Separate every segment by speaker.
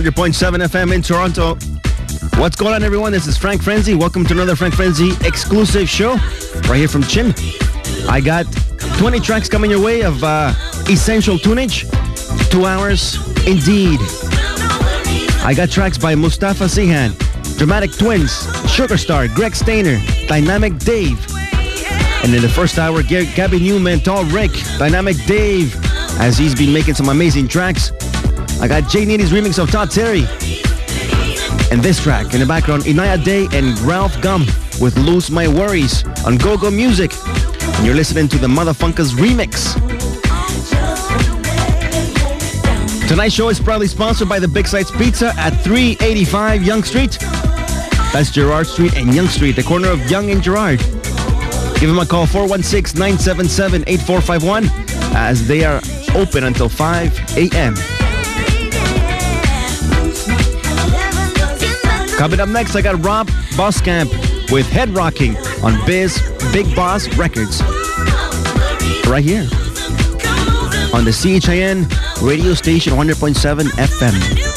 Speaker 1: 100.7 FM in Toronto. What's going on, everyone? This is Frank Frenzy. Welcome to another Frank Frenzy exclusive show right here from CHIN. I got 20 tracks coming your way of uh, essential tunage. Two hours, indeed. I got tracks by Mustafa Sihan, Dramatic Twins, Sugarstar, Greg Stainer, Dynamic Dave. And in the first hour, Gabby Newman, Tall Rick, Dynamic Dave, as he's been making some amazing tracks. I got Jay Nini's remix of Todd Terry. And this track in the background, Inaya Day and Ralf Gum with Lose My Worries on GoGo Music. And you're listening to the Motherfunkers remix. Tonight's show is proudly sponsored by the Big Sites Pizza at 385 Yonge Street. That's Gerrard Street and Yonge Street, the corner of Yonge and Gerrard. Give them a call, 416-977-8451, as they are open until 5 a.m. Coming up next, I got Rob Boskamp with Head Rocking on Biz Big Boss Records. Right here on the CHIN radio station 100.7 FM.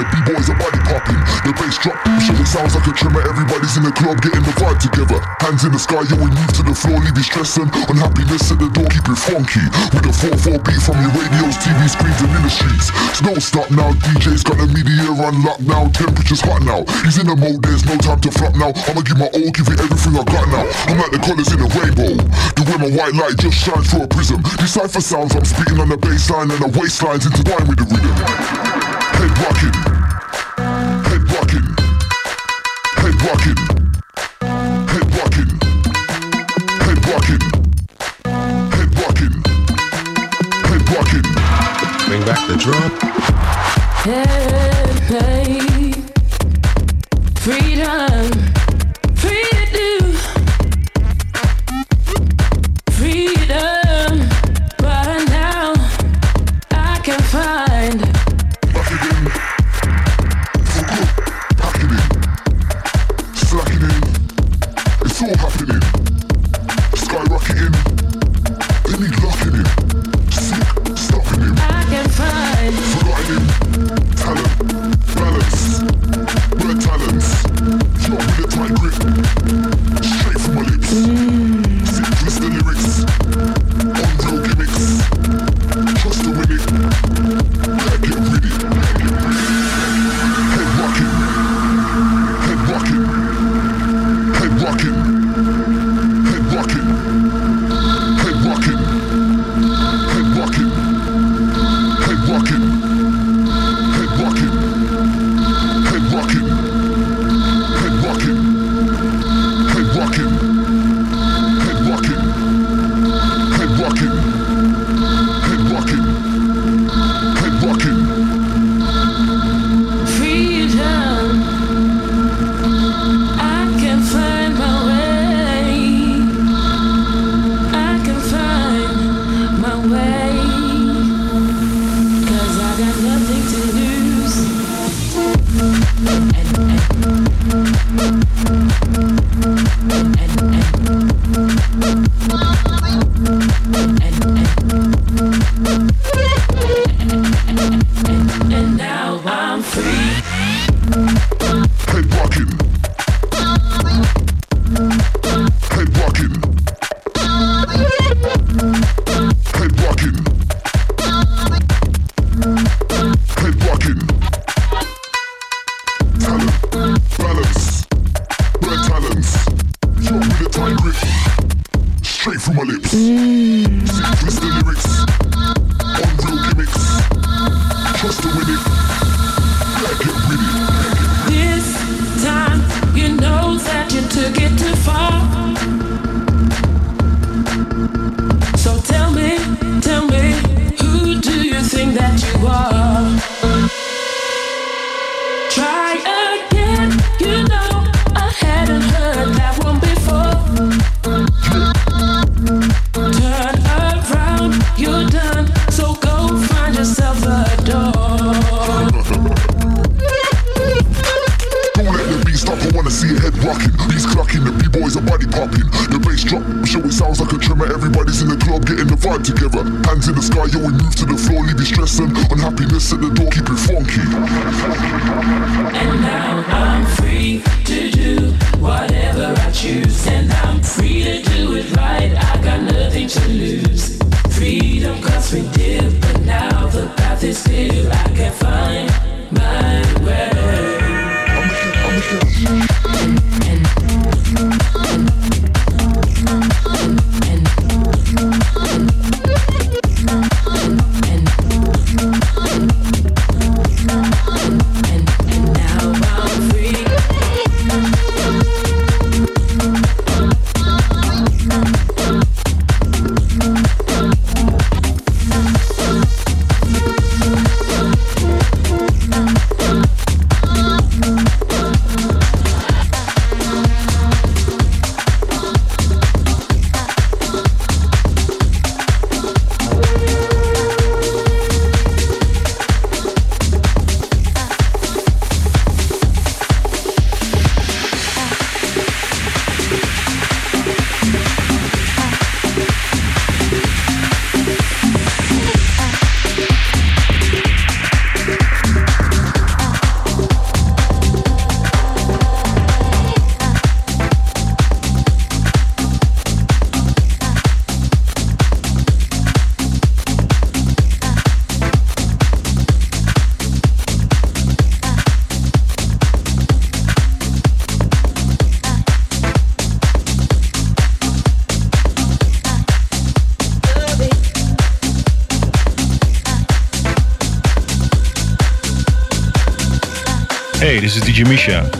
Speaker 2: The B-boys are body popping, the bass drop, shit, it sounds like a tremor. Everybody's in the club getting the vibe together. Hands in the sky, yo, we move to the floor, leave you stressing. Unhappiness at the door, keep it funky. With a 4-4 beat from your radios, TV screens, and in the streets. Snow stop now, DJ's got the media unlocked lock now. Temperature's hot now. He's in the mode, there's no time to flop now. I'ma give my all, give it everything I got now. I'm like the colours in a rainbow. The way my white light just shines through a prism. Decipher sounds, I'm spitting on the bass line and the waistlines intertwined with the rhythm
Speaker 3: freedom.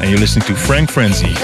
Speaker 3: And you're
Speaker 4: listening to Frank Frenzy.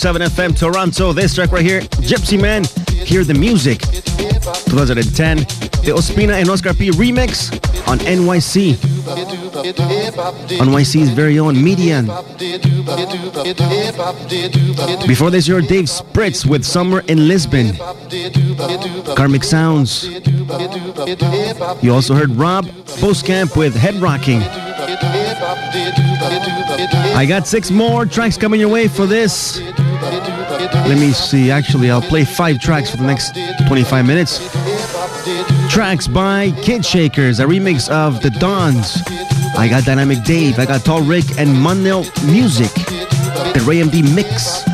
Speaker 1: 100.7 FM Toronto. This track right here, Gypsy Man, Hear the Music. 2010, the Ospina and Oscar P remix on NYC. NYC's very own Median. Before this, you're Dave Spritz with Summer in Lisbon. Karmic Sounds. You also heard Rob Boskamp with Head Rocking. I got six more tracks coming your way for this. Let me see. Actually, I'll play five tracks for the next 25 minutes. Tracks by Kid Shakers, a remix of The Dons. I got Dynamic Dave, I got Tall Rick, and Munell Music. The Ray MD mix.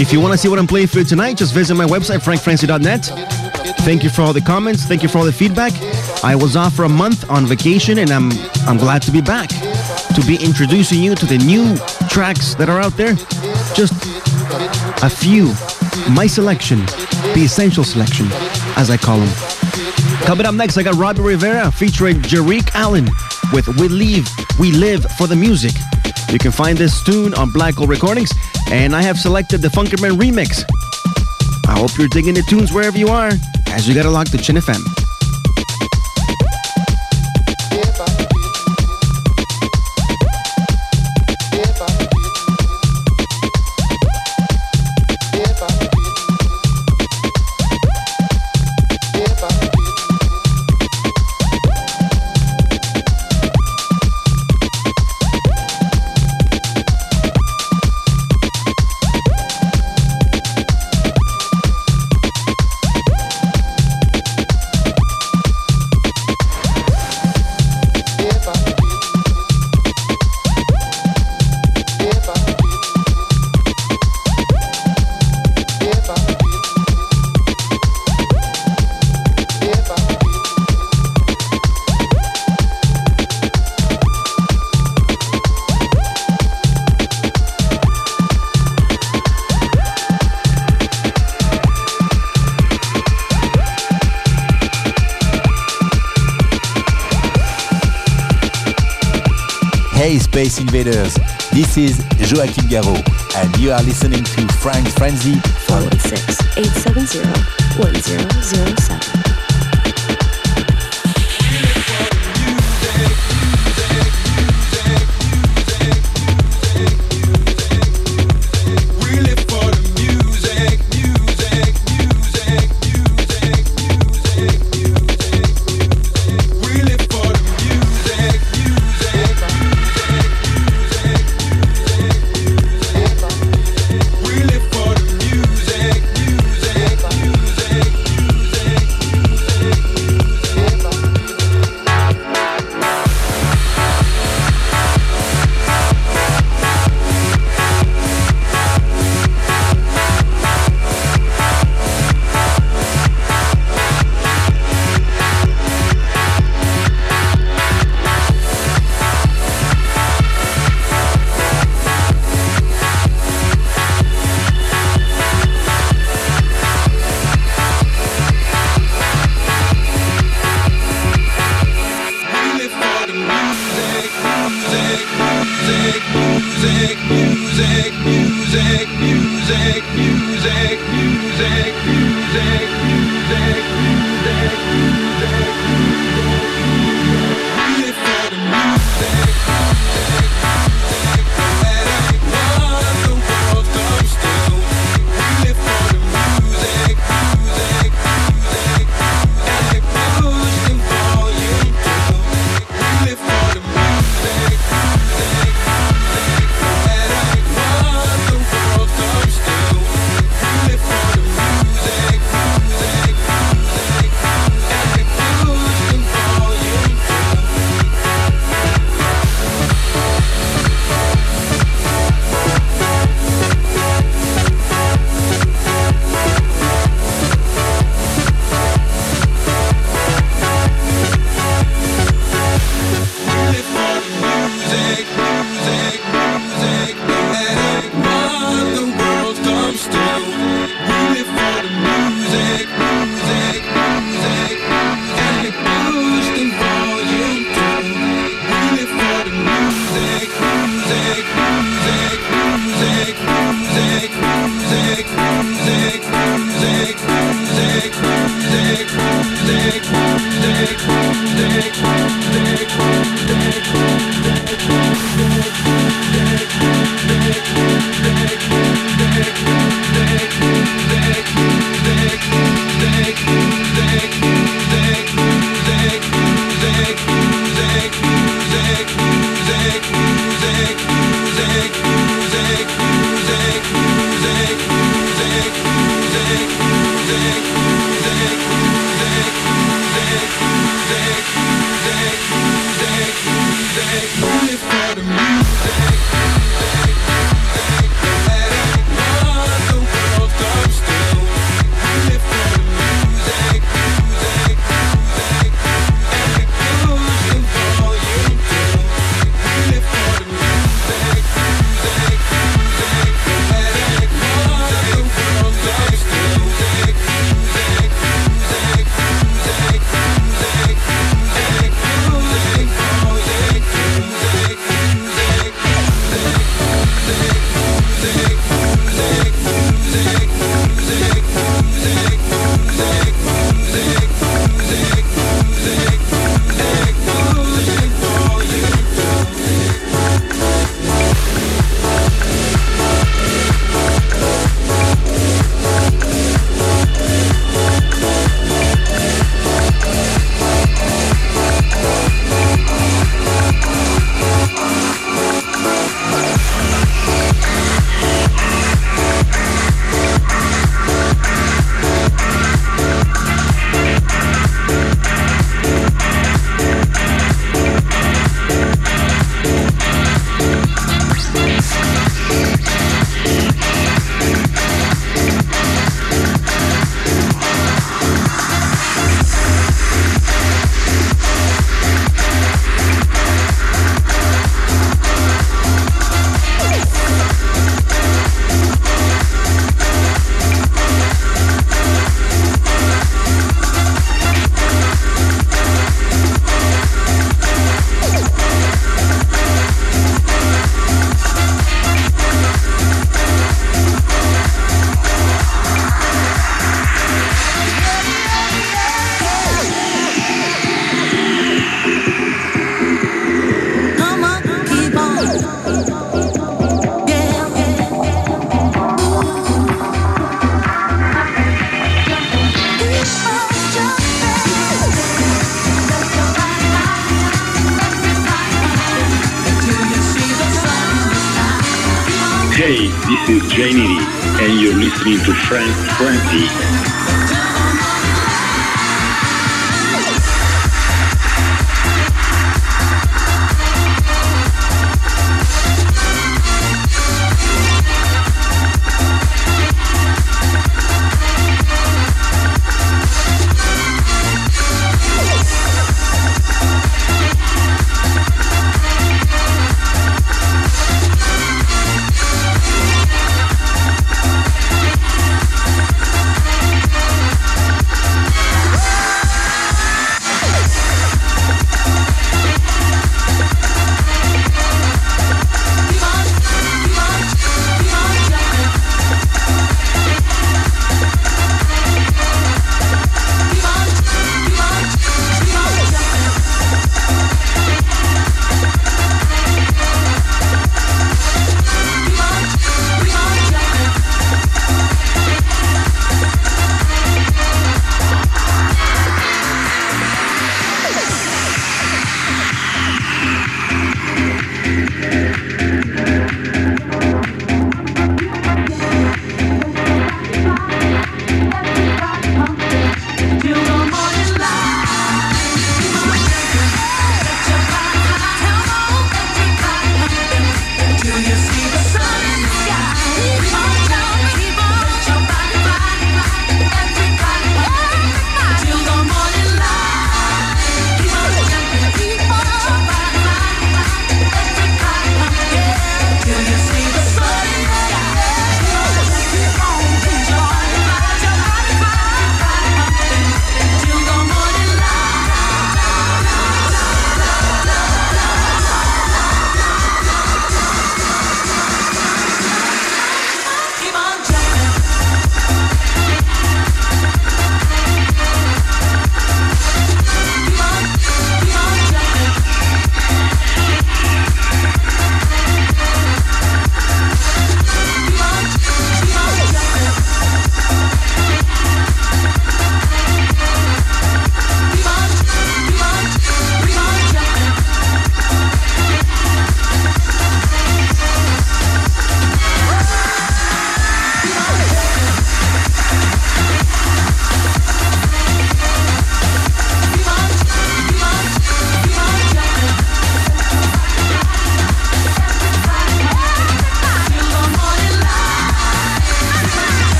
Speaker 1: If you want to see what I'm playing for you tonight, just visit my website, frankfrenzy.net. Thank you for all the comments. Thank you for all the feedback. I was off for a month on vacation, and I'm I'm glad to be back to be introducing you to the new tracks that are out there. Just a few, my selection, the essential selection, as I call them. Coming up next, I got Robbie Rivera featuring Jerick Allen with "We Live, We Live for the Music." You can find this tune on Black Hole Recordings, and I have selected the Funkerman remix. I hope you're digging the tunes wherever you are, as you got to lock the Chin FM.
Speaker 5: Invaders, this is Joachim Garraud, and you are listening to Frank's Frenzy
Speaker 6: 416 870 1007.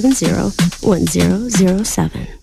Speaker 1: 470 1007.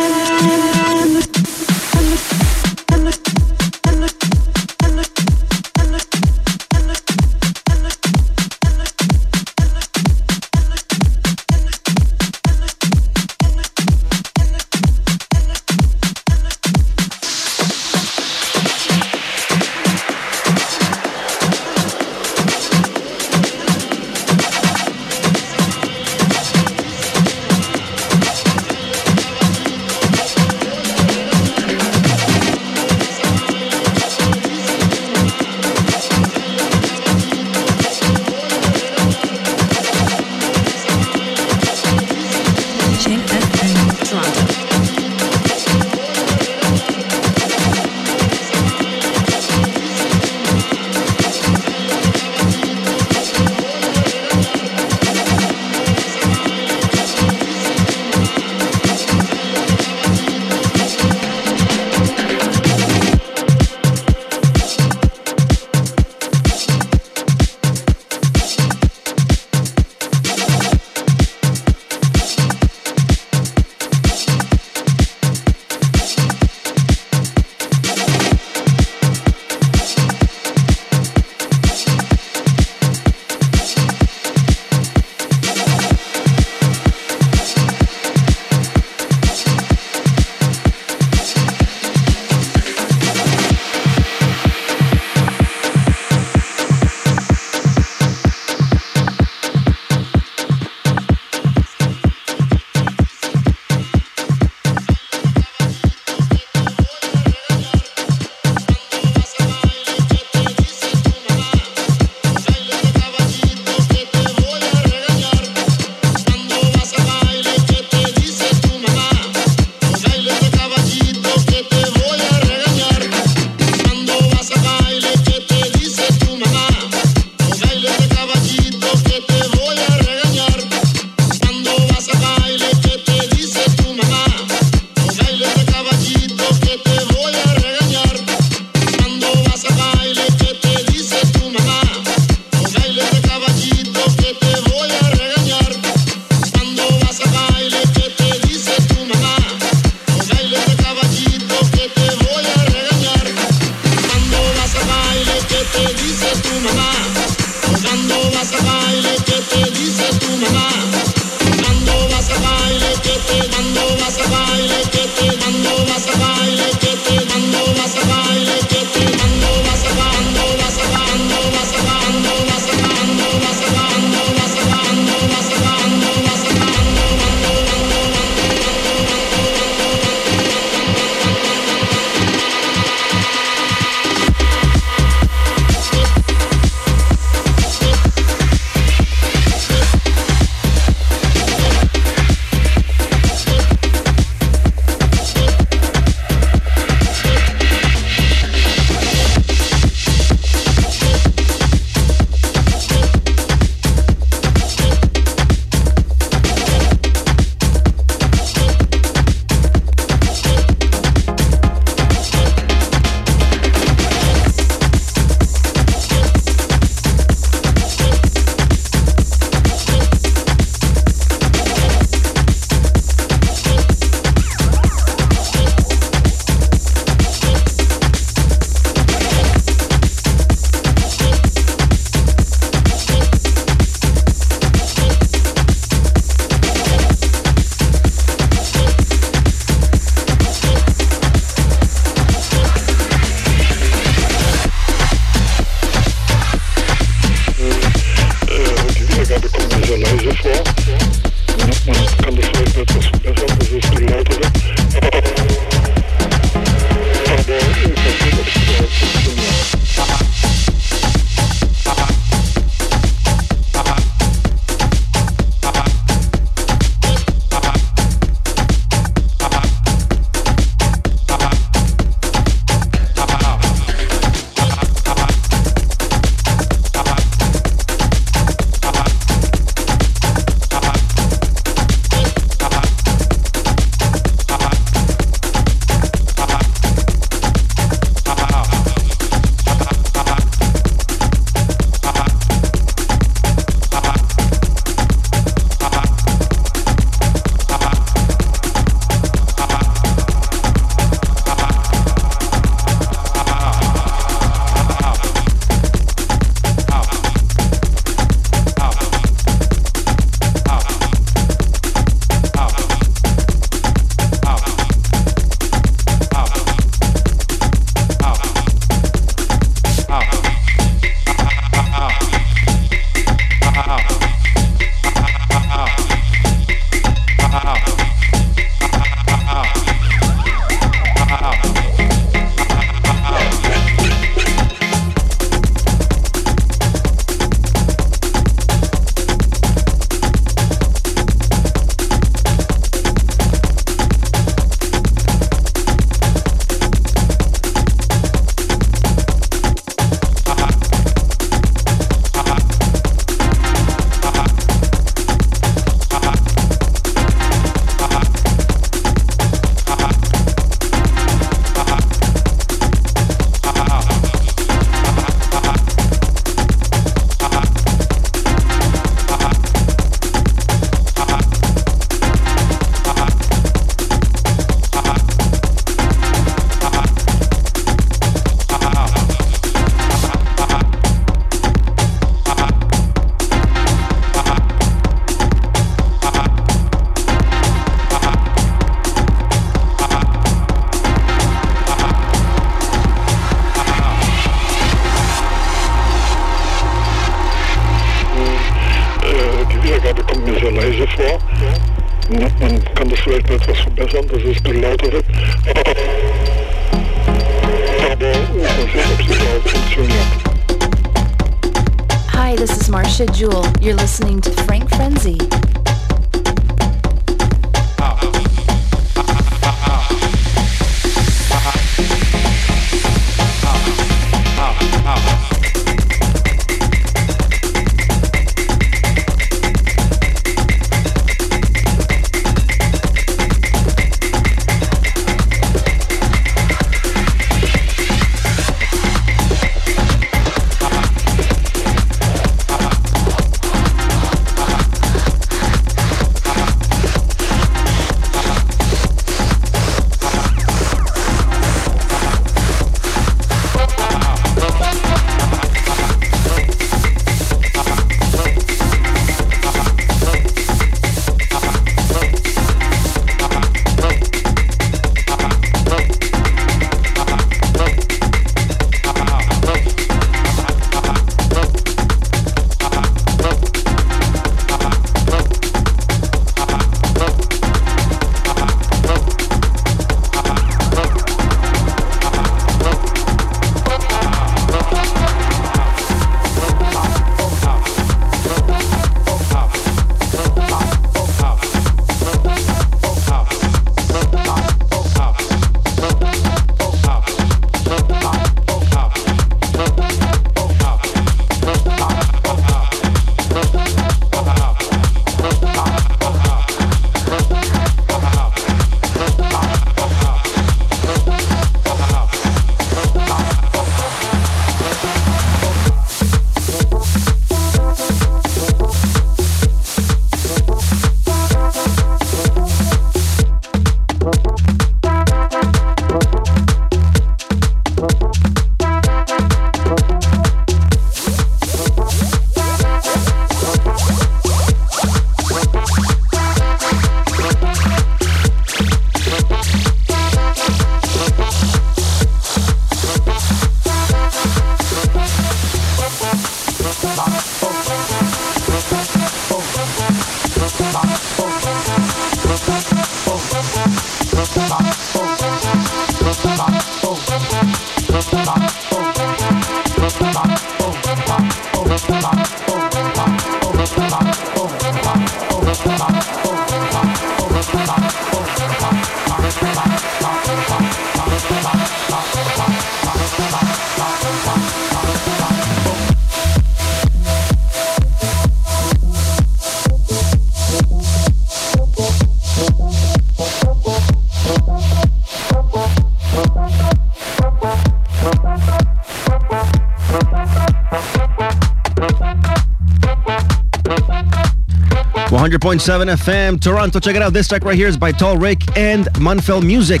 Speaker 1: 100.7 FM Toronto. Check it out. This track right here is by Tall Rick and Munfeld Music.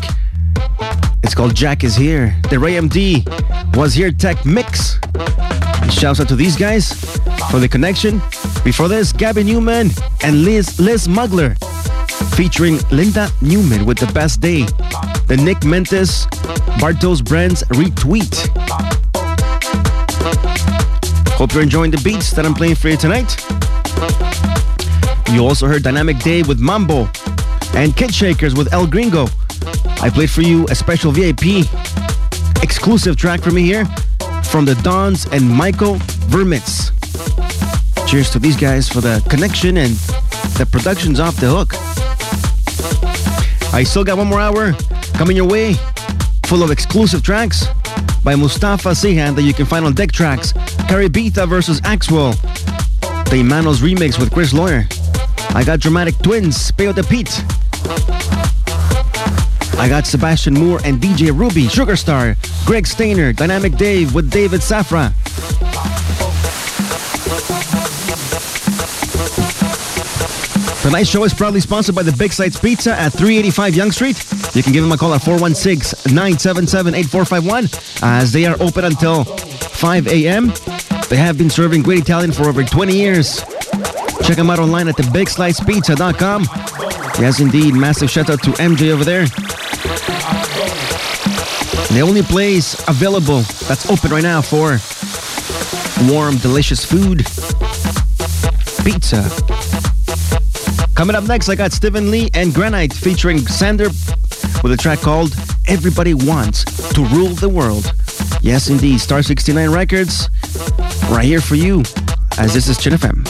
Speaker 1: It's called Jack is Here. The Ray MD was here tech mix. Shouts out to these guys for the connection. Before this, Gabby Newman and Liz Liz Mugler featuring Linda Newman with The Best Day. The Nick Mentis Bartos Brands retweet. Hope you're enjoying the beats that I'm playing for you tonight. You also heard Dynamic Dave with Mambo and Kid Shakers with El Gringo. I played for you a special VIP exclusive track for me here from the Dons and Michael Vermitz. Cheers to these guys for the connection and the production's off the hook. I still got one more hour coming your way, full of exclusive tracks by Mustafa Sihan that you can find on Deck Tracks. Caribita versus Axwell. The Imanos remix with Chris Lawyer. I got Dramatic Twins, Peo de Pete. I got Sebastian Moore and DJ Ruby, Sugar Star, Greg Stainer, Dynamic Dave with David Safra. Tonight's show is proudly sponsored by the Big Slice Pizza at 385 Yonge Street. You can give them a call at 416-977-8451 as they are open until 5 a.m. They have been serving great Italian for over 20 years. Check them out online at thebigslicepizza.com. Yes, indeed. Massive shout out to MJ over there. The only place available that's open right now for warm, delicious food. Pizza. Coming up next, I got Stephen Lee and Granite featuring Sander with a track called Everybody Wants to Rule the World. Yes, indeed, Star 69 Records, right here for you, as this is CHIN FM.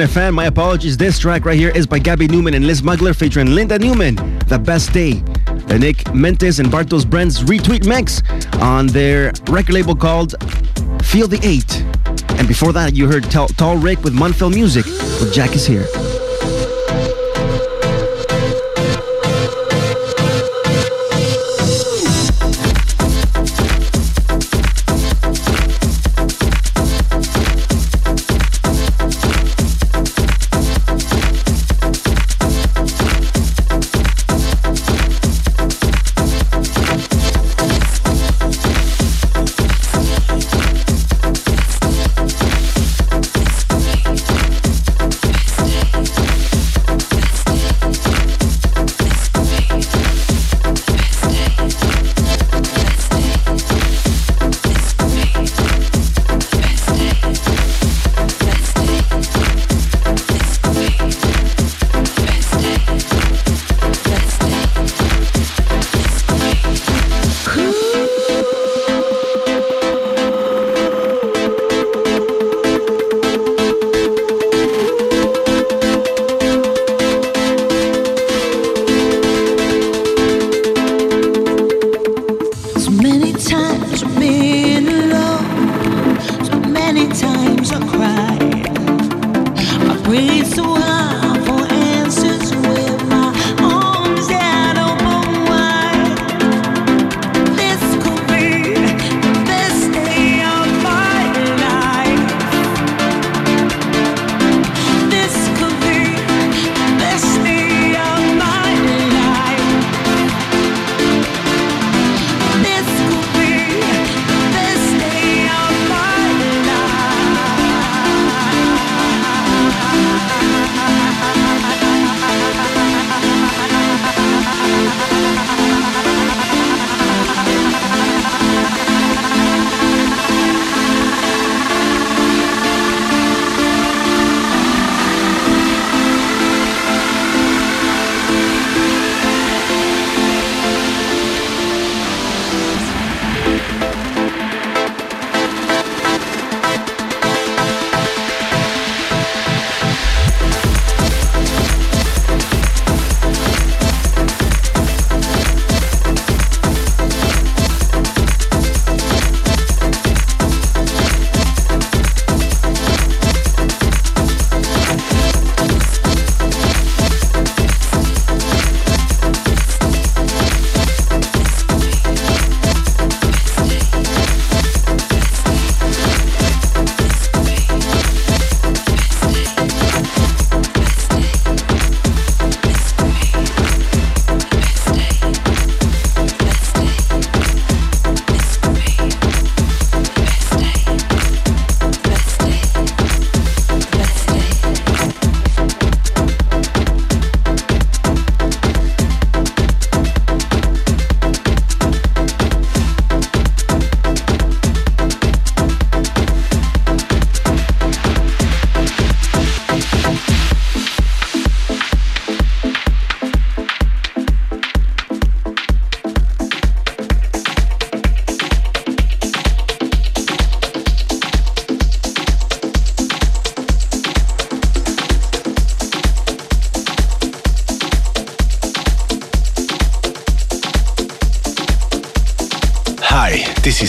Speaker 1: CHIN FM, my apologies. This track right here is by Gabby Newman and Liz Mugler featuring Linda Newman, The Best Day. The Nick Mentes and Bartos Brent's retweet mix on their record label called Feel the Eight. And before that, you heard Tall, Rick with Munfield Music with Jack is Here.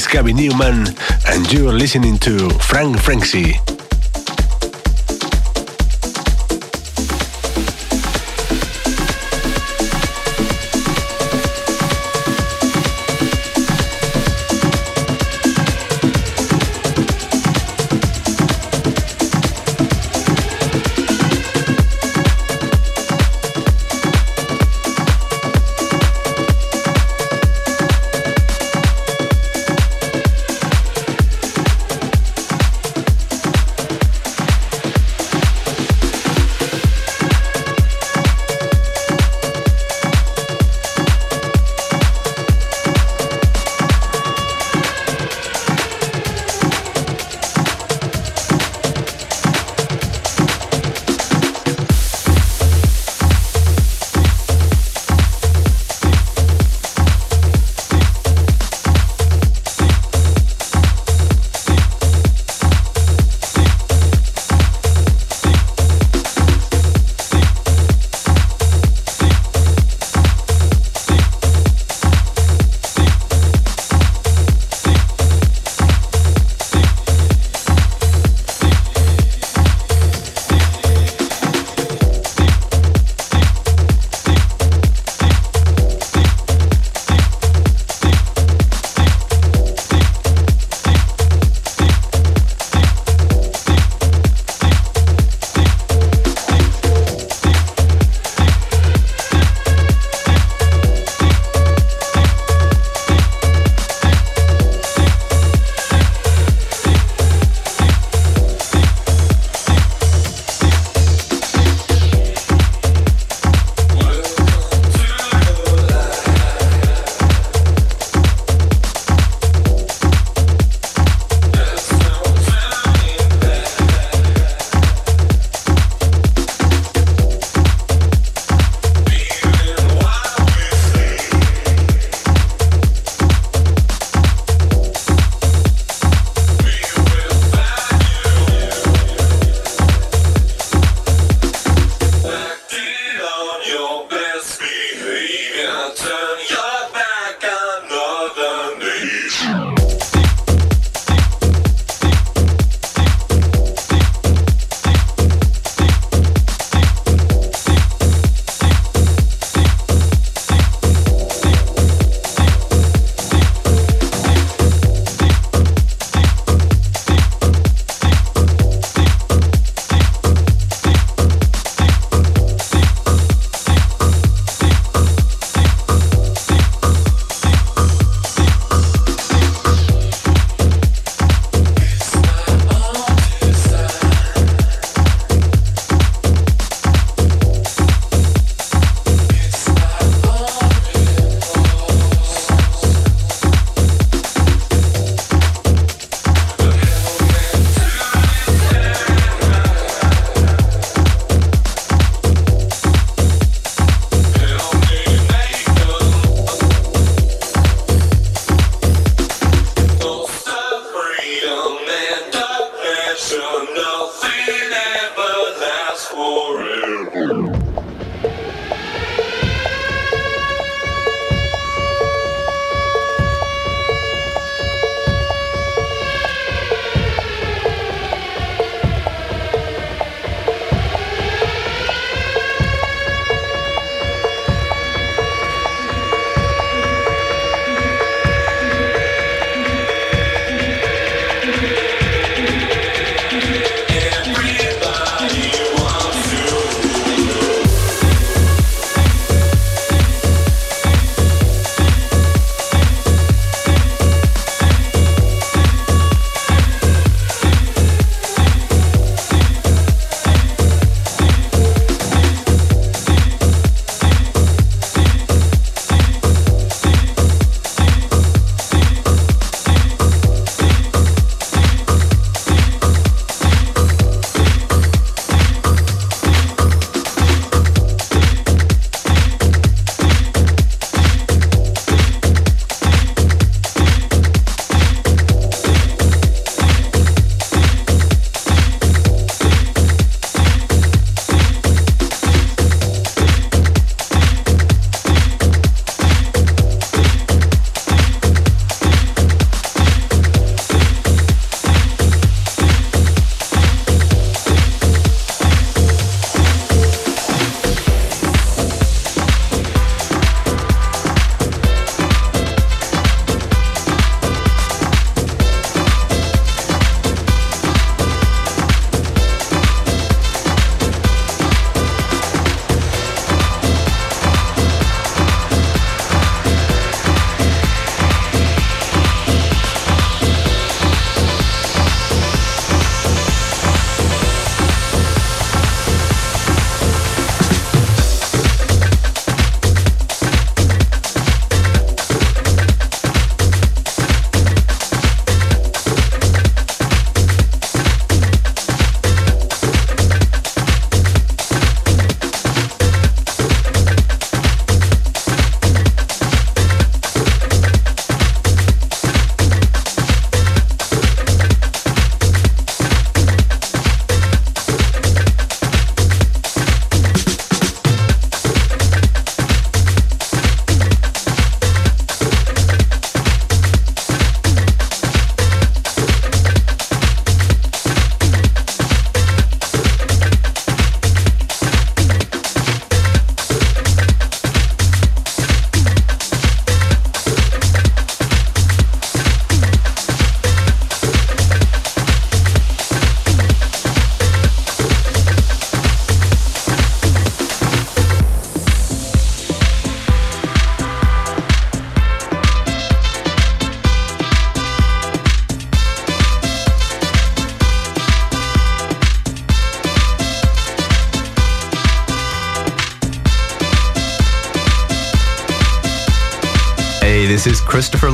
Speaker 7: Is Gabby Newman, and you're listening to Frank
Speaker 8: Frenzy.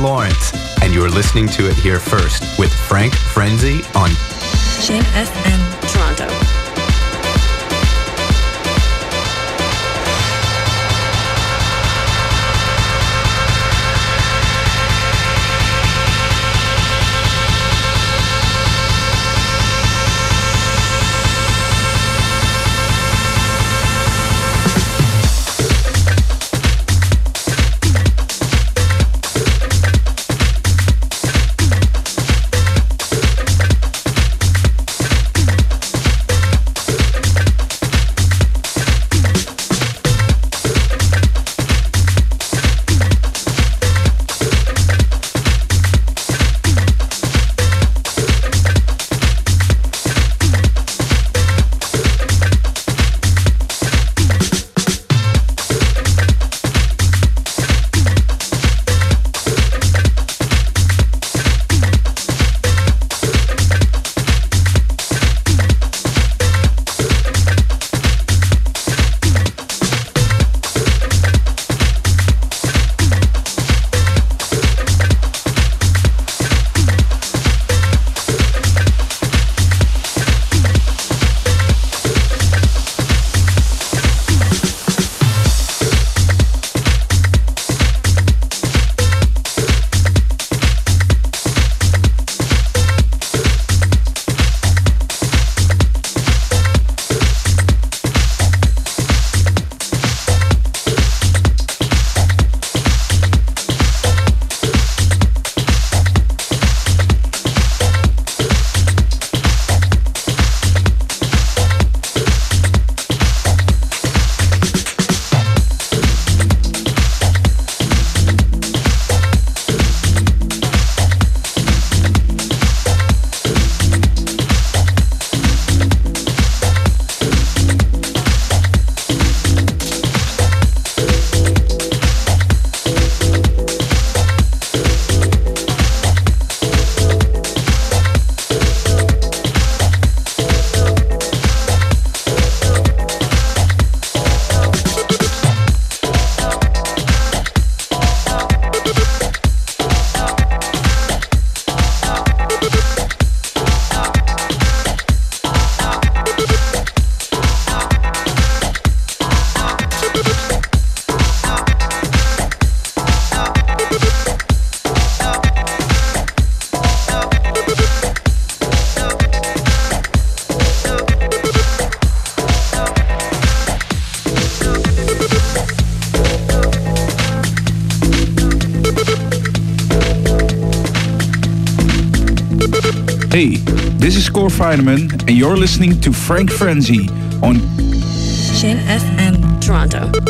Speaker 8: Lawrence, and you're listening to it here
Speaker 9: And you're listening to Frank Frenzy on
Speaker 10: Jam FM Toronto.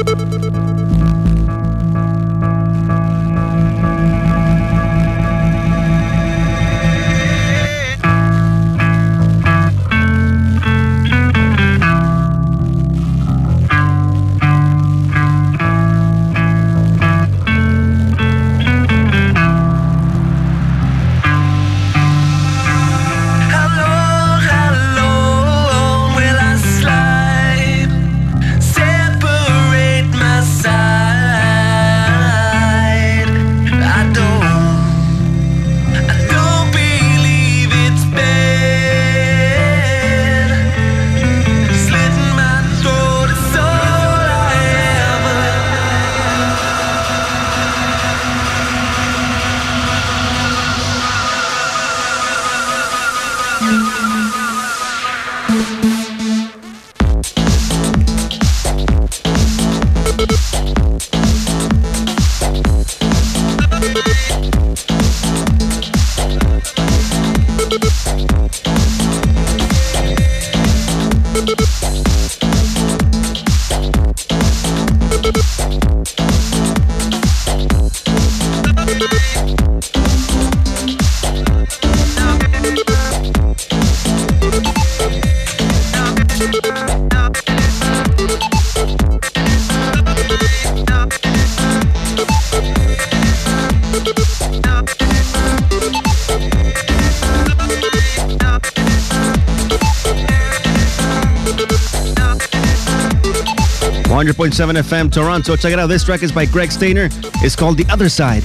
Speaker 1: FM Toronto. Check it out. This track is by Greg Stainer. It's called The Other Side.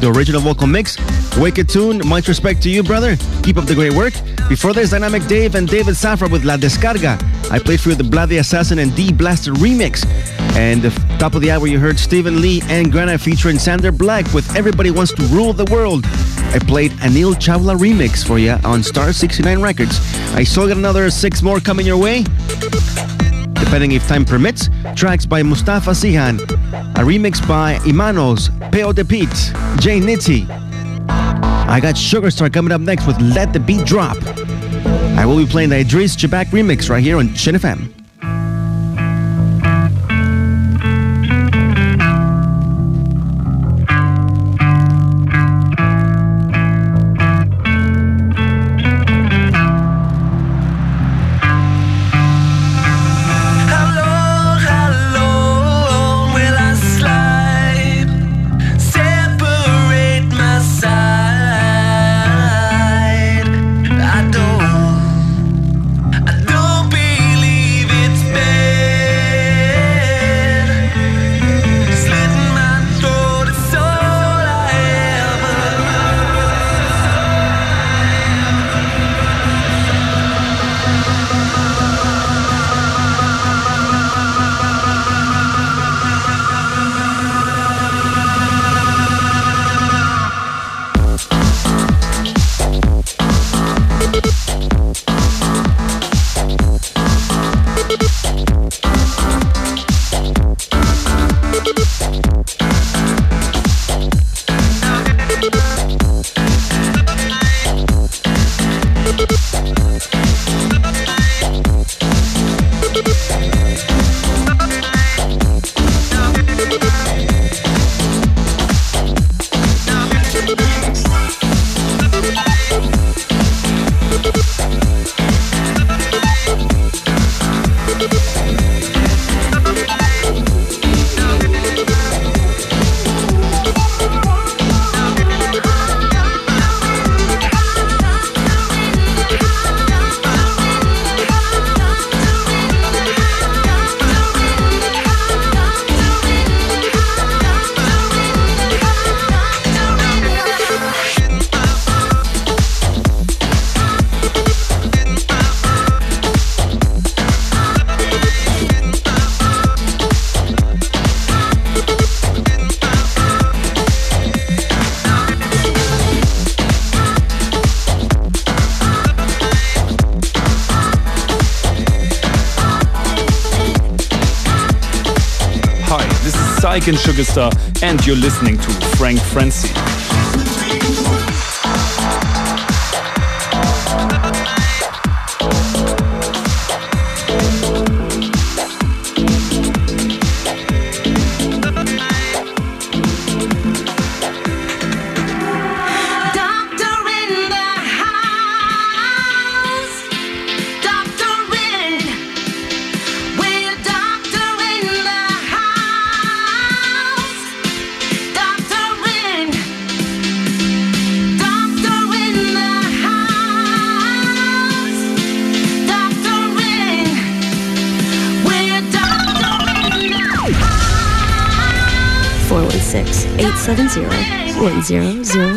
Speaker 1: the original vocal mix. Wicked tune. Much respect to you, brother. Keep up the great work. Before this, Dynamic Dave and David Safra with La Descarga. I played for you the Bloody Assassin and D Blaster remix. And the top of the hour, you heard Stephen Lee and Granite featuring Sander Black with Everybody Wants to Rule the World. I played Anil Chawla remix for you on Star 69 Records. I still got another six more coming your way. Depending if time permits, tracks by Mustafa Sihan, a remix by Imanos, Peo de Pete, Jay Nitty. I got Sugar Star coming up next with Let the Beat Drop. I will be playing the Idris Chebak remix right here on CHIN FM.
Speaker 4: Ike and Sugarstar, and you're listening to Frank Frenzy.
Speaker 6: One zero zero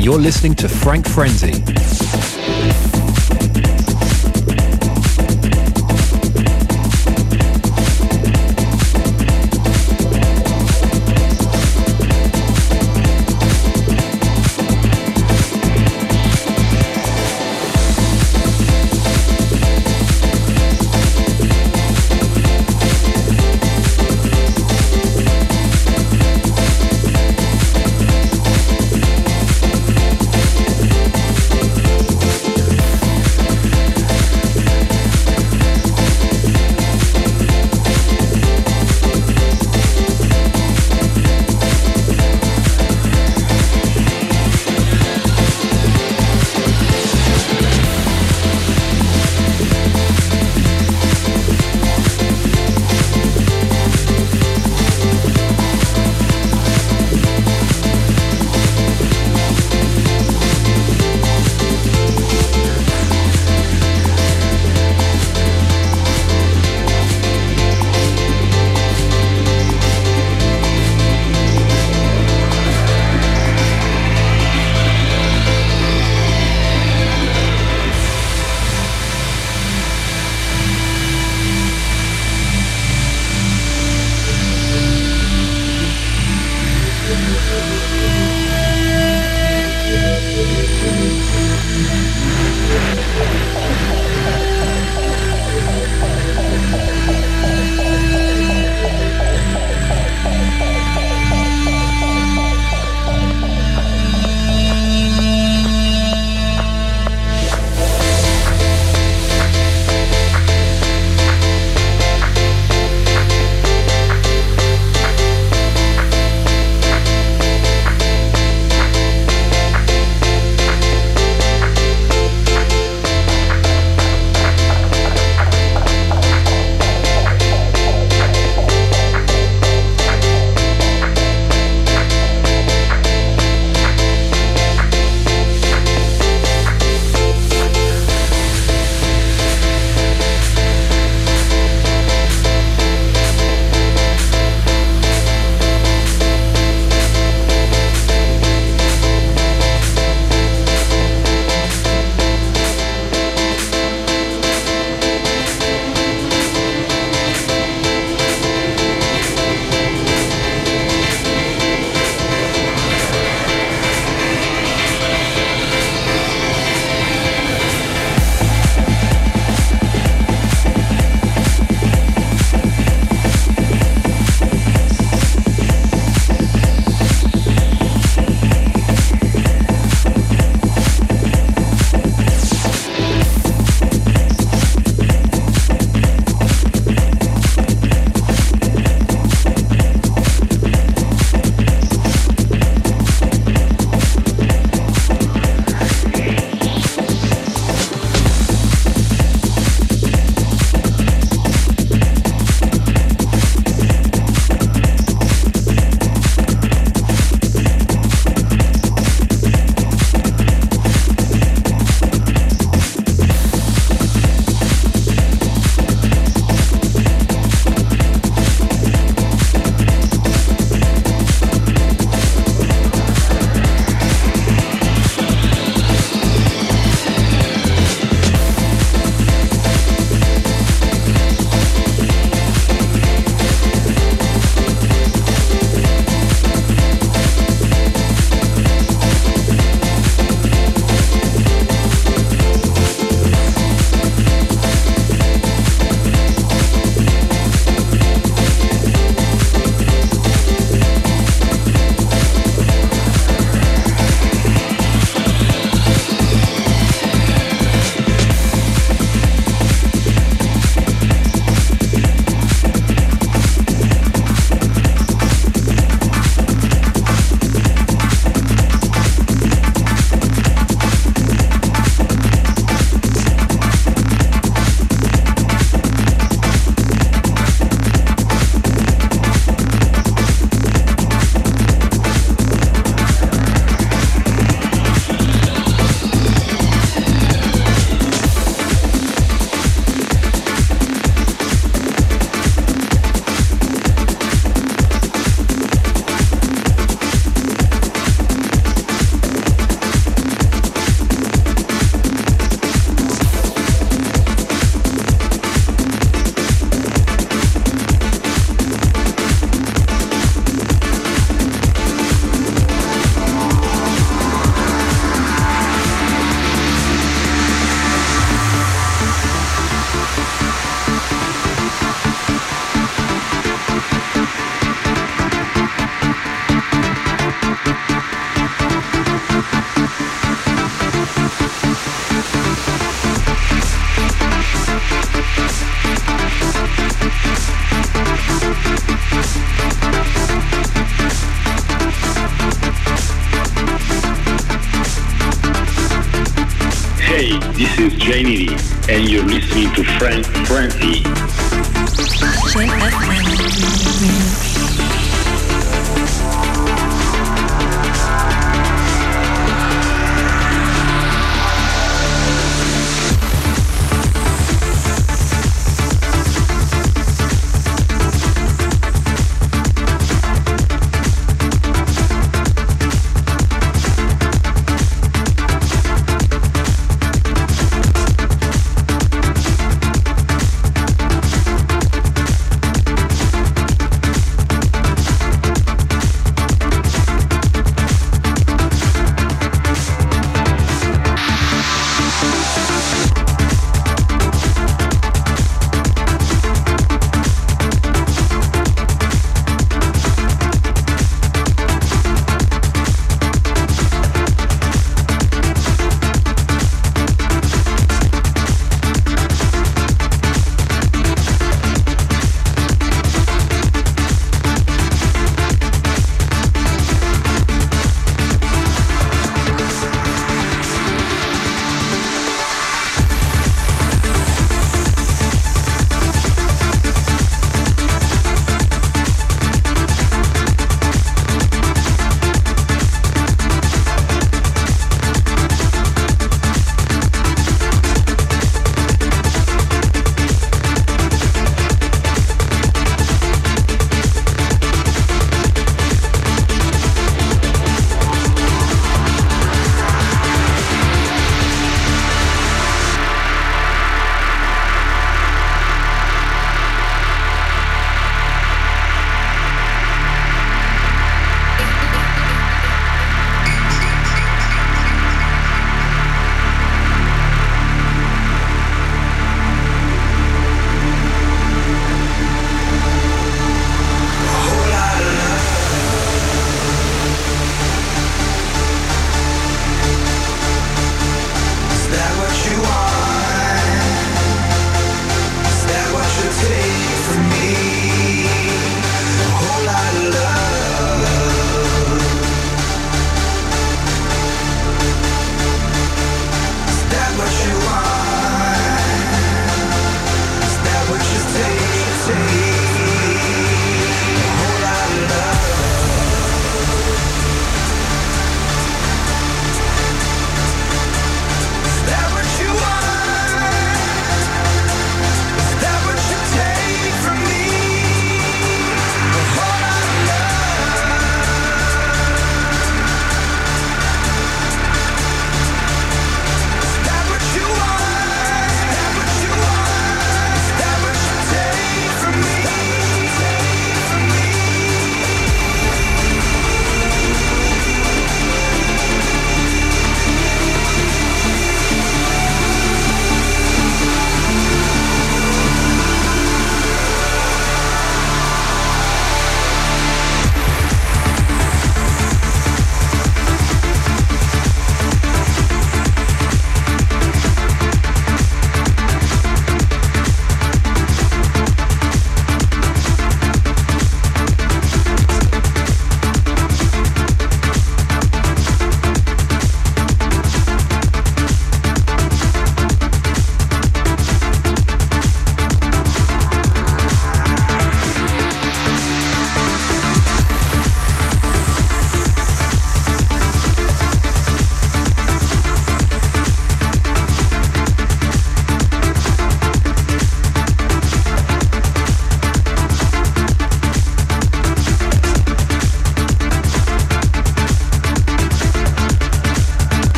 Speaker 5: and you're listening to Frank Frenzy.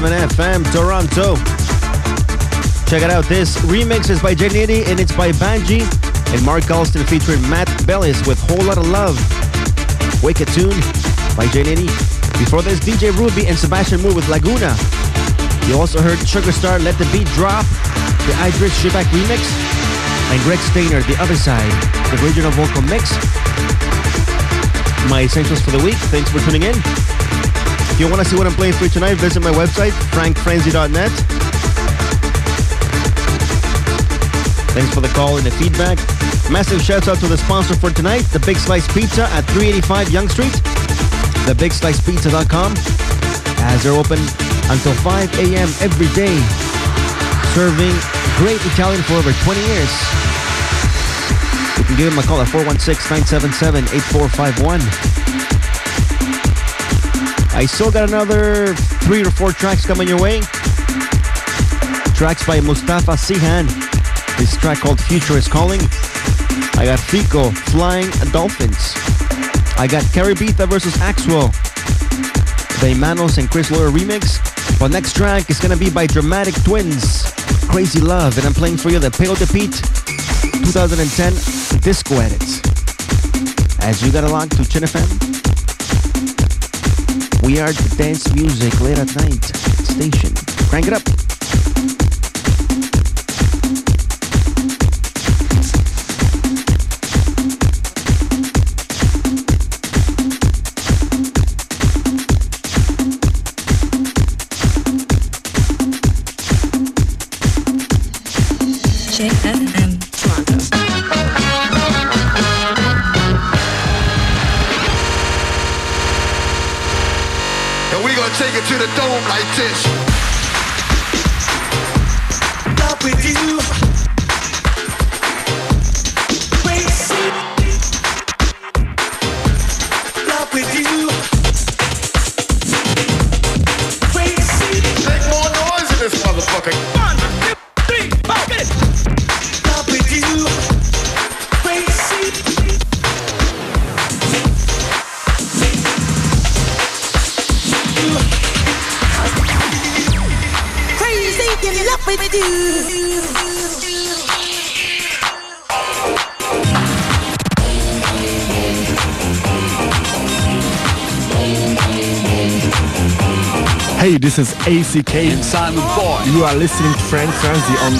Speaker 1: FM, Toronto. Check it out. This remix is by Janity and it's by Banji and Mark Alston featuring Matt Bellis with Whole Lot of Love. Wake a Tune by Janity. Before this, DJ Ruby and Sebastian Moore with Laguna. You also heard Sugar Star Let the Beat Drop, the Idris Shibak remix, and Greg Stainer, The Other Side, the original vocal mix. My essentials for the week. Thanks for tuning in you want to see what I'm playing for you tonight, visit my website, frankfrenzy.net. Thanks for the call and the feedback. Massive shout out to the sponsor for tonight, the Big Slice Pizza at 385 Yonge Street. TheBigSlicePizza.com as they're open until 5 a.m. every day, serving great Italian for over 20 years. You can give them a call at 416-977-8451. I still got another three or four tracks coming your way. Tracks by Mustafa Sihan. This track called Future is Calling. I got Fico, Flying Dolphins. I got Caribita versus Axwell. The Manos and Chris Lawyer remix. But next track is gonna be by Dramatic Twins. Crazy Love. And I'm playing for you the Pale de Pete 2010 Disco Edits. As you got along to CHIN FM, we are the dance music late at night station. Crank it up.
Speaker 11: Like this. This
Speaker 12: is ACK and Simon Boy. You are listening to Frank Frenzy on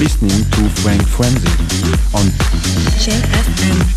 Speaker 13: listening to Frank Frenzy on
Speaker 12: JFM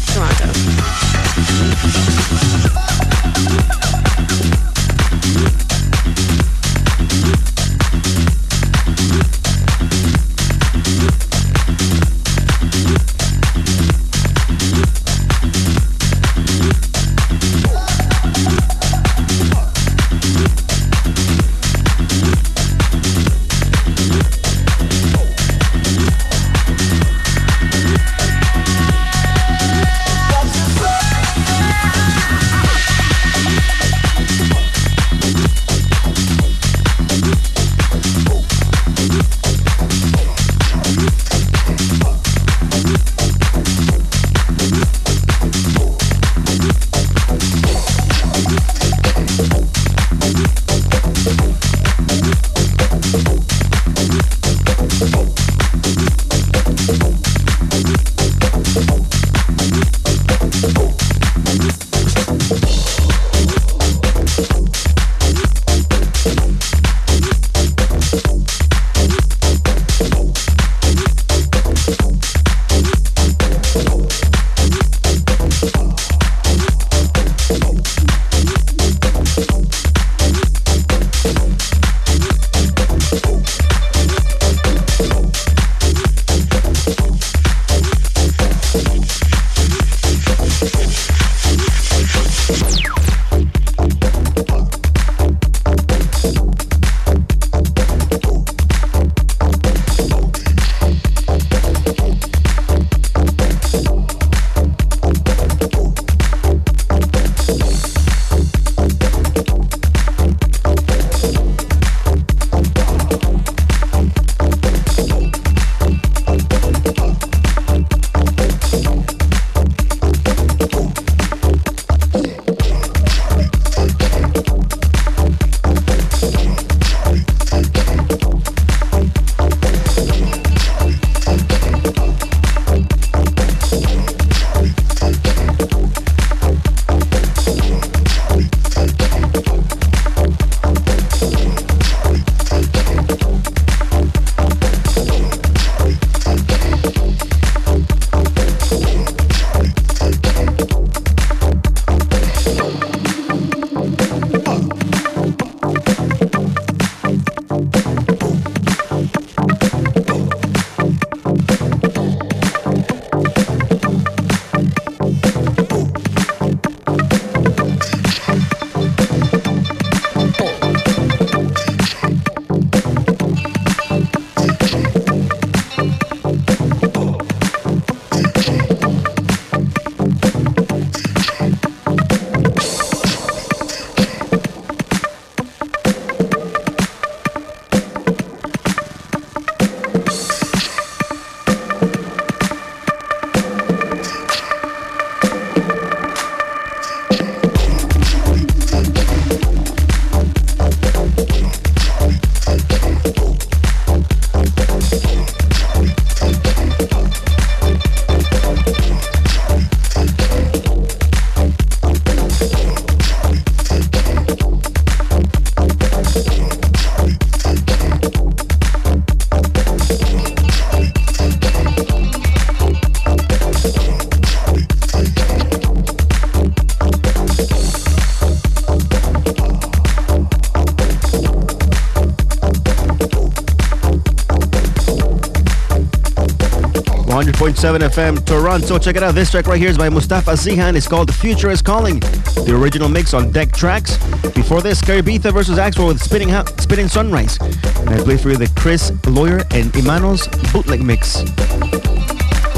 Speaker 1: 100.7 FM Toronto. Check it out. This track right here is by Mustafa Zihan. It's called The Future is Calling. The original mix on Deck Tracks. Before this, Gary versus Axwell with Spinning, ha- Sunrise. And I played for you the Chris Lawyer and Imanos bootleg mix.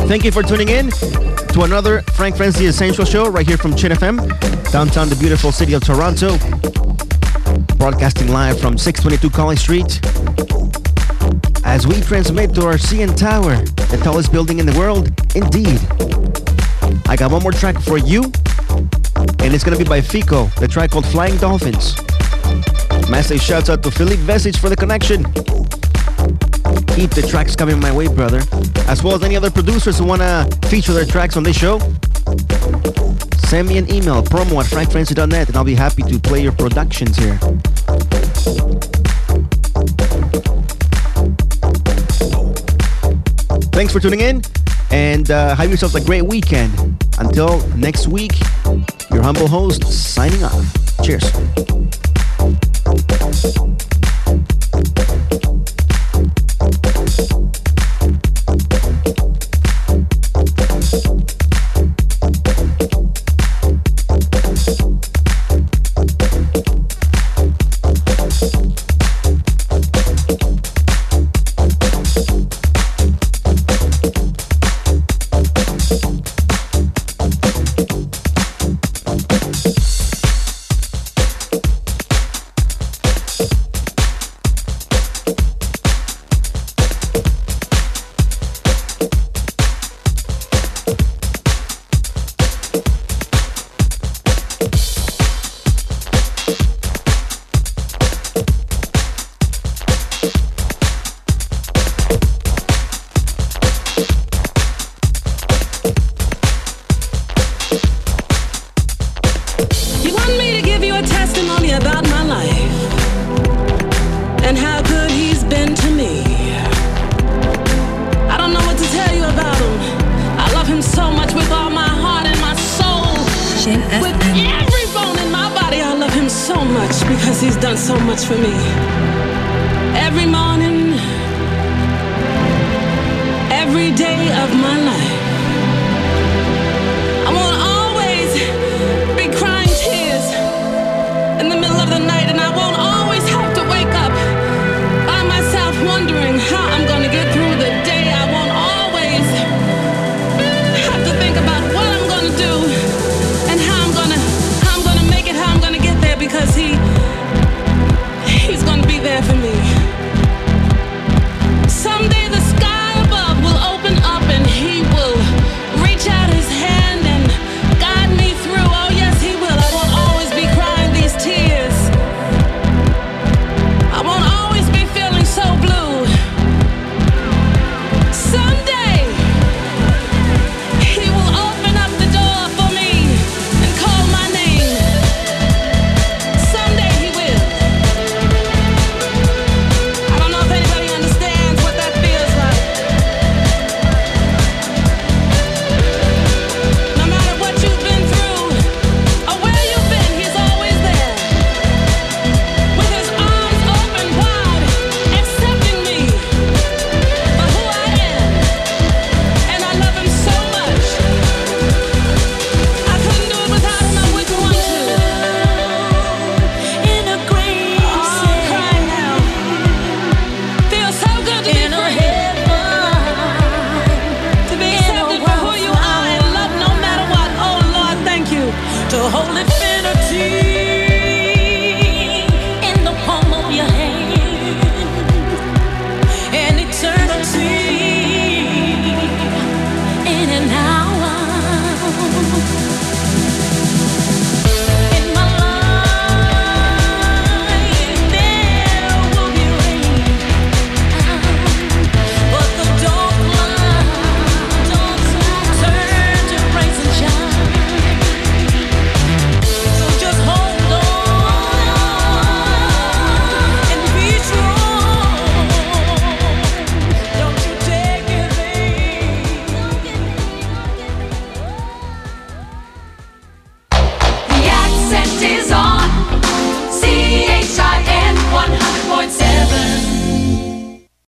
Speaker 1: Thank you for tuning in to another Frank Frenzy Essential Show right here from CHIN FM, downtown the beautiful city of Toronto. Broadcasting live from 622 College Street as we transmit to our CN Tower, the tallest building in the world. Indeed. I got one more track for you, and it's gonna be by Fico, the track called Flying Dolphins. Massive shouts out to Philippe Vesage for the connection. Keep the tracks coming my way, brother. As well as any other producers who wanna feature their tracks on this show. Send me an email, promo at frankfrenzy.net, and I'll be happy to play your productions here. For tuning in and uh, have yourselves a great weekend. Until next week, your humble host signing off. Cheers.